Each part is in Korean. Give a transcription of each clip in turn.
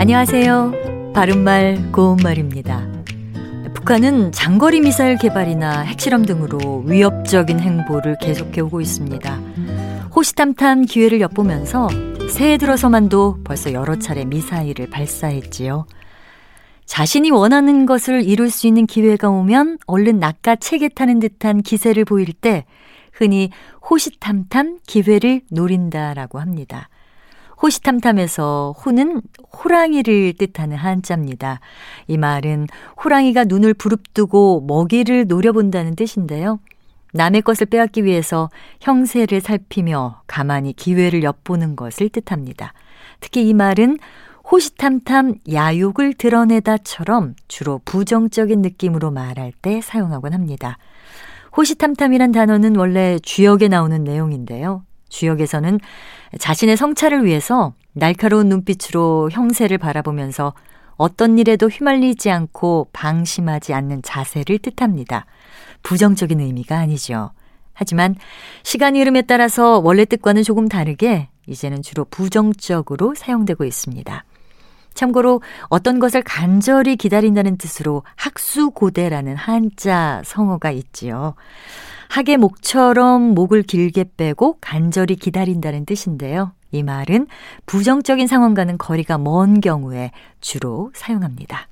안녕하세요. 바른말 고운말입니다. 북한은 장거리 미사일 개발이나 핵실험 등으로 위협적인 행보를 계속해오고 있습니다. 호시탐탐 기회를 엿보면서 새해 들어서만도 벌써 여러 차례 미사일을 발사했지요. 자신이 원하는 것을 이룰 수 있는 기회가 오면 얼른 낚아채게 타는 듯한 기세를 보일 때 흔히 호시탐탐 기회를 노린다라고 합니다. 호시탐탐에서 호는 호랑이를 뜻하는 한자입니다. 이 말은 호랑이가 눈을 부릅뜨고 먹이를 노려본다는 뜻인데요. 남의 것을 빼앗기 위해서 형세를 살피며 가만히 기회를 엿보는 것을 뜻합니다. 특히 이 말은 호시탐탐 야욕을 드러내다처럼 주로 부정적인 느낌으로 말할 때 사용하곤 합니다. 호시탐탐이란 단어는 원래 주역에 나오는 내용인데요. 주역에서는 자신의 성찰을 위해서 날카로운 눈빛으로 형세를 바라보면서 어떤 일에도 휘말리지 않고 방심하지 않는 자세를 뜻합니다. 부정적인 의미가 아니죠. 하지만 시간이 흐름에 따라서 원래 뜻과는 조금 다르게 이제는 주로 부정적으로 사용되고 있습니다. 참고로 어떤 것을 간절히 기다린다는 뜻으로 학수고대라는 한자 성어가 있지요. 학의 목처럼 목을 길게 빼고 간절히 기다린다는 뜻인데요. 이 말은 부정적인 상황과는 거리가 먼 경우에 주로 사용합니다.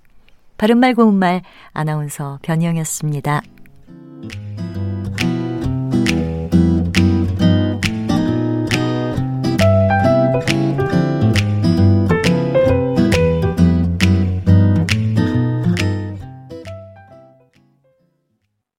바른말 고운말 아나운서 변희영이었습니다.